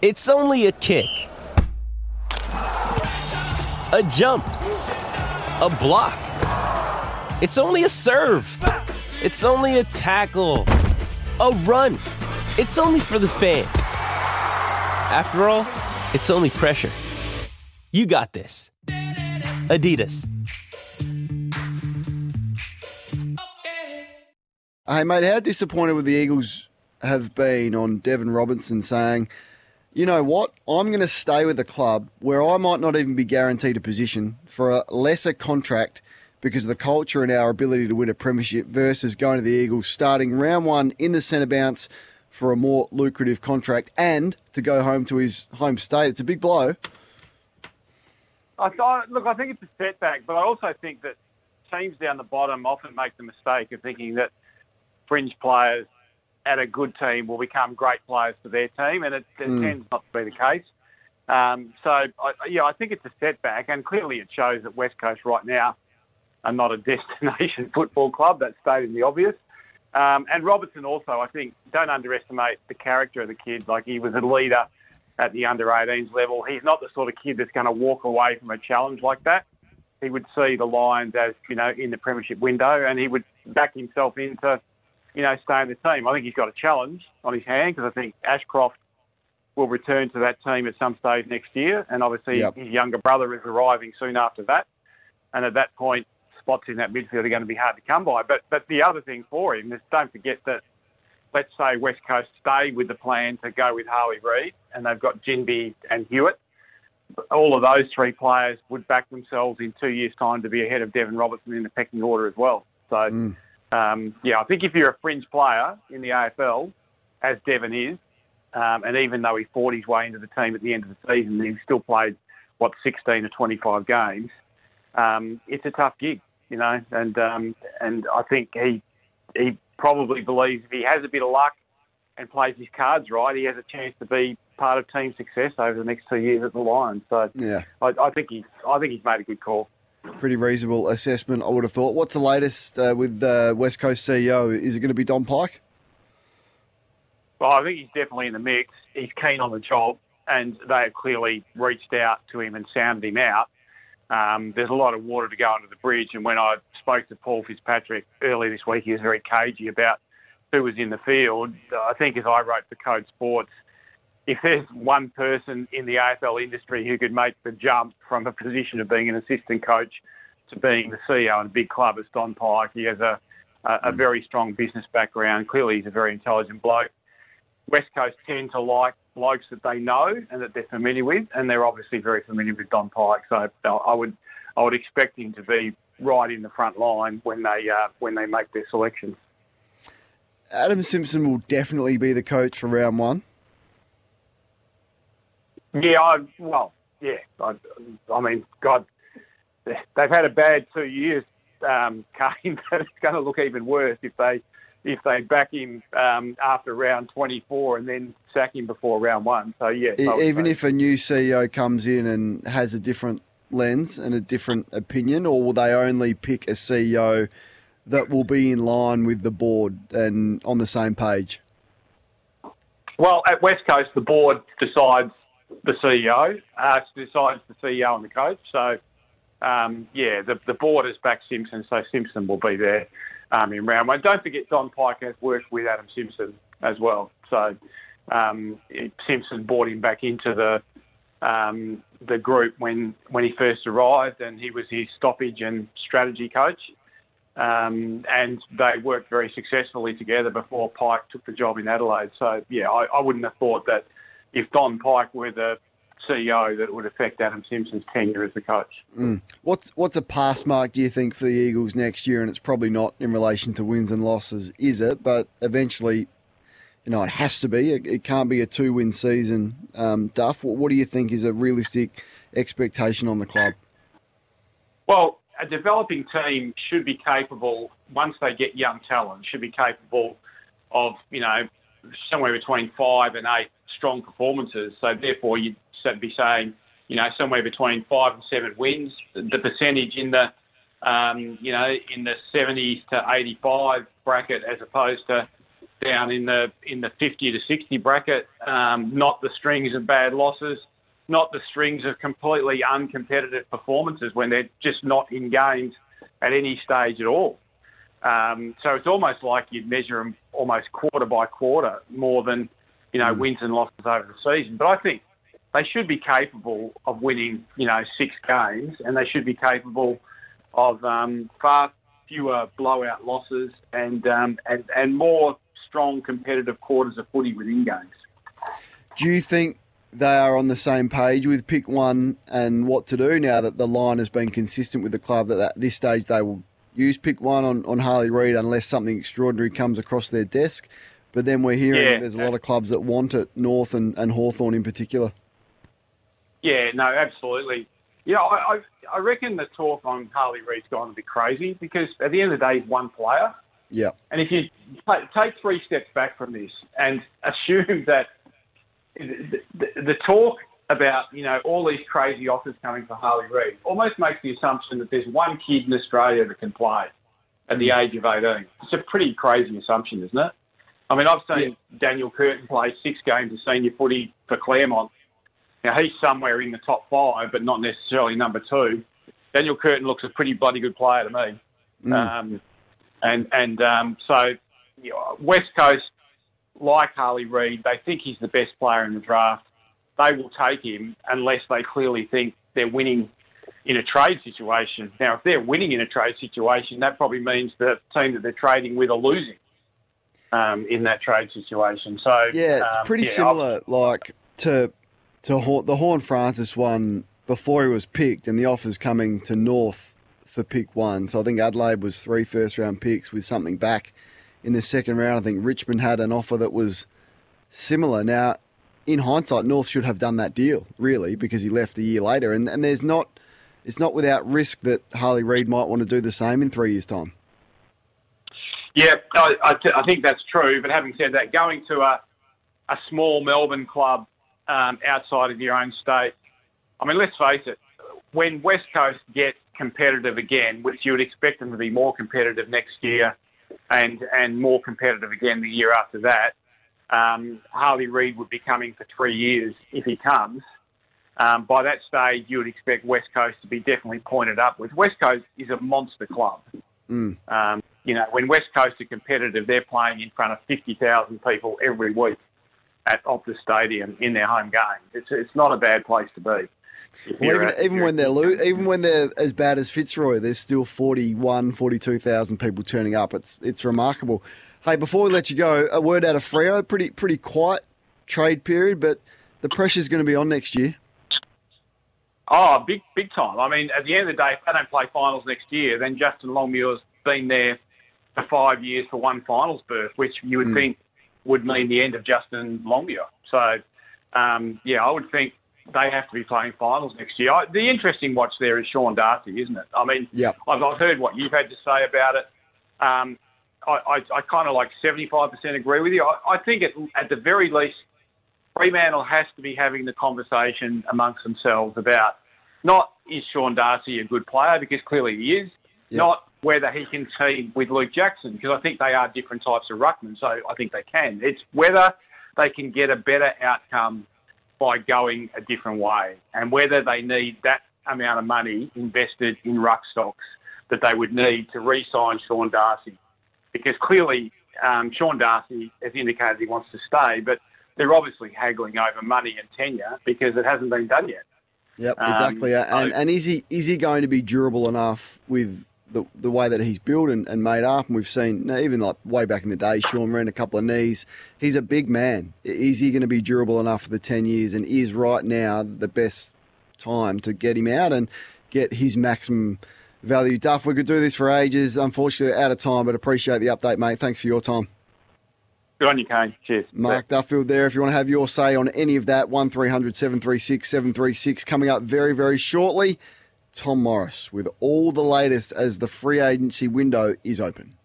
It's only a kick, a jump, a block. It's only a serve. It's only a tackle, a run. It's only for the fans. After all, it's only pressure. You got this. Adidas. Hey, mate, how disappointed would the Eagles have been on Deven Robertson saying, you know what, I'm going to stay with a club where I might not even be guaranteed a position for a lesser contract because of the culture and our ability to win a premiership versus going to the Eagles starting round one in the centre bounce for a more lucrative contract and to go home to his home state. It's a big blow. I thought, look, I think it's a setback, but I also think that teams down the bottom often make the mistake of thinking that fringe players at a good team will become great players for their team, and it, it mm. tends not to be the case. Um, so, I, yeah, I think it's a setback, and clearly it shows that West Coast right now are not a destination football club. That's stating the obvious. Um, and Robertson also, I think, don't underestimate the character of the kid. Like he was a leader at the under 18s level. He's not the sort of kid that's going to walk away from a challenge like that. He would see the Lions as, you know, in the premiership window and he would back himself into, you know, staying the team. I think he's got a challenge on his hand because I think Ashcroft will return to that team at some stage next year. And obviously yep. his younger brother is arriving soon after that. And at that point, spots in that midfield are going to be hard to come by. But but the other thing for him is don't forget that let's say West Coast stay with the plan to go with Harley Reid and they've got Ginbey and Hewett. All of those three players would back themselves in two years' time to be ahead of Deven Robertson in the pecking order as well. So, mm. Um, yeah, I think if you're a fringe player in the AFL, as Deven is, um, and even though he fought his way into the team at the end of the season, he still played, what, 16 or 25 games, um, it's a tough gig you know, and um, and I think he he probably believes if he has a bit of luck and plays his cards right, he has a chance to be part of team success over the next two years at the Lions. So yeah, I, I think he's I think he's made a good call. Pretty reasonable assessment, I would have thought. What's the latest uh, with the West Coast CEO? Is it going to be Don Pyke? Well, I think he's definitely in the mix. He's keen on the job, and they have clearly reached out to him and sounded him out. Um, there's a lot of water to go under the bridge. And when I spoke to Paul Fitzpatrick earlier this week, he was very cagey about who was in the field. I think as I wrote for Code Sports, if there's one person in the AFL industry who could make the jump from a position of being an assistant coach to being the CEO in a big club, it's Don Pyke. He has a, a, a very strong business background. Clearly, he's a very intelligent bloke. West Coast tend to like blokes that they know and that they're familiar with, and they're obviously very familiar with Don Pyke. So I would I would expect him to be right in the front line when they uh, when they make their selections. Adam Simpson will definitely be the coach for round one. Yeah, I, well, yeah. I, I mean, God, they've had a bad two years, um, Kane. it's going to look even worse if they if they back him um, after round 24 and then sack him before round one. So, yeah. Even if a new CEO comes in and has a different lens and a different opinion, or will they only pick a CEO that will be in line with the board and on the same page? Well, at West Coast, the board decides the CEO, uh, decides the CEO and the coach. So, um, yeah, the, the board has backed Simpson, so Simpson will be there um, in round one. Don't forget Don Pyke has worked with Adam Simpson as well. So um, Simpson brought him back into the um, the group when when he first arrived, and he was his stoppage and strategy coach. Um, and they worked very successfully together before Pyke took the job in Adelaide. So yeah, I, I wouldn't have thought that if Don Pyke were the CEO that would affect Adam Simpson's tenure as the coach. Mm. What's what's a pass mark do you think for the Eagles next year? And it's probably not in relation to wins and losses, is it? But eventually, you know, it has to be. It, it can't be a two-win season. Um, Duff, what, what do you think is a realistic expectation on the club? Well, a developing team should be capable once they get young talent. Should be capable of you know somewhere between five and eight strong performances. So therefore, you'd be saying, you know, somewhere between five and seven wins. The percentage in the, um, you know, in the 70s to 85 bracket as opposed to down in the in the 50 to 60 bracket, um, not the strings of bad losses, not the strings of completely uncompetitive performances when they're just not in games at any stage at all. Um, so it's almost like you'd measure them almost quarter by quarter more than you know mm. wins and losses over the season. But I think they should be capable of winning you know six games, and they should be capable of um, far fewer blowout losses and um, and and more strong competitive quarters of footy within games. Do you think they are on the same page with pick one and what to do now that the line has been consistent with the club that at this stage they will use pick one on, on Harley Reid unless something extraordinary comes across their desk. But then we're hearing yeah. there's a lot of clubs that want it, North and, and Hawthorn in particular. Yeah, no, absolutely. Yeah, I, I, I reckon the talk on Harley Reid's gone a bit crazy because at the end of the day, he's one player. Yeah. And if you take three steps back from this and assume that the, the, the talk about you know all these crazy offers coming for Harley Reid almost makes the assumption that there's one kid in Australia that can play at the mm. age of 18. It's a pretty crazy assumption, isn't it? I mean, I've seen yeah. Daniel Curtin play six games of senior footy for Claremont. Now he's somewhere in the top five, but not necessarily number two. Daniel Curtin looks a pretty bloody good player to me. Mm. Um, and and um, so you know, West Coast, like Harley Reid, they think he's the best player in the draft. They will take him unless they clearly think they're winning in a trade situation. Now, if they're winning in a trade situation, that probably means the team that they're trading with are losing um, in that trade situation. So yeah, it's um, pretty yeah, similar, I'll, like to to the Horne-Francis one before he was picked, and the offers coming to North for pick one. So I think Adelaide was three first round picks with something back in the second round. I think Richmond had an offer that was similar. Now, in hindsight, North should have done that deal, really, because he left a year later. And, and there's not, it's not without risk that Harley Reid might want to do the same in three years' time. Yeah, I, I, th- I think that's true. But having said that, going to a, a small Melbourne club um, outside of your own state, I mean, let's face it, when West Coast get competitive again, which you would expect them to be more competitive next year and, and more competitive again the year after that, um, Harley Reid would be coming for three years if he comes. Um, by that stage, you would expect West Coast to be definitely pointed upwards. West Coast is a monster club. Mm. Um, you know, when West Coast are competitive, they're playing in front of 50,000 people every week at Optus Stadium in their home games. It's, it's not a bad place to be. Well, even, even when they're lo- even when they're as bad as Fitzroy, there's still 41, 42,000 people turning up. It's it's remarkable. Hey, before we let you go, a word out of Freo. Pretty pretty quiet trade period, but the pressure's going to be on next year. Oh, big big time. I mean, at the end of the day, if they don't play finals next year, then Justin Longmuir's been there five years for one finals berth, which you would mm. think would mean the end of Justin Longmuir. So, um, yeah, I would think they have to be playing finals next year. I, the interesting watch there is Sean Darcy, isn't it? I mean, yep. I've, I've heard what you've had to say about it. Um, I, I, I kind of like 75% agree with you. I, I think at, at the very least, Fremantle has to be having the conversation amongst themselves about not is Sean Darcy a good player, because clearly he is, yep. not whether he can team with Luke Jackson, because I think they are different types of ruckmen, so I think they can. It's whether they can get a better outcome by going a different way, and whether they need that amount of money invested in ruck stocks that they would need to re-sign Sean Darcy, because clearly um, Sean Darcy has indicated he wants to stay, but they're obviously haggling over money and tenure because it hasn't been done yet. Yep, exactly. Um, and, and is he is he going to be durable enough with the the way that he's built and, and made up. And we've seen even like way back in the day, Sean ran a couple of knees. He's a big man. Is he going to be durable enough for the ten years? And is right now the best time to get him out and get his maximum value? Duff, we could do this for ages. Unfortunately, out of time, but appreciate the update, mate. Thanks for your time. Good on you, Kane. Cheers. Mark Duffield there. If you want to have your say on any of that, 1300 736 736 coming up very, very shortly. Tom Morris with all the latest as the free agency window is open.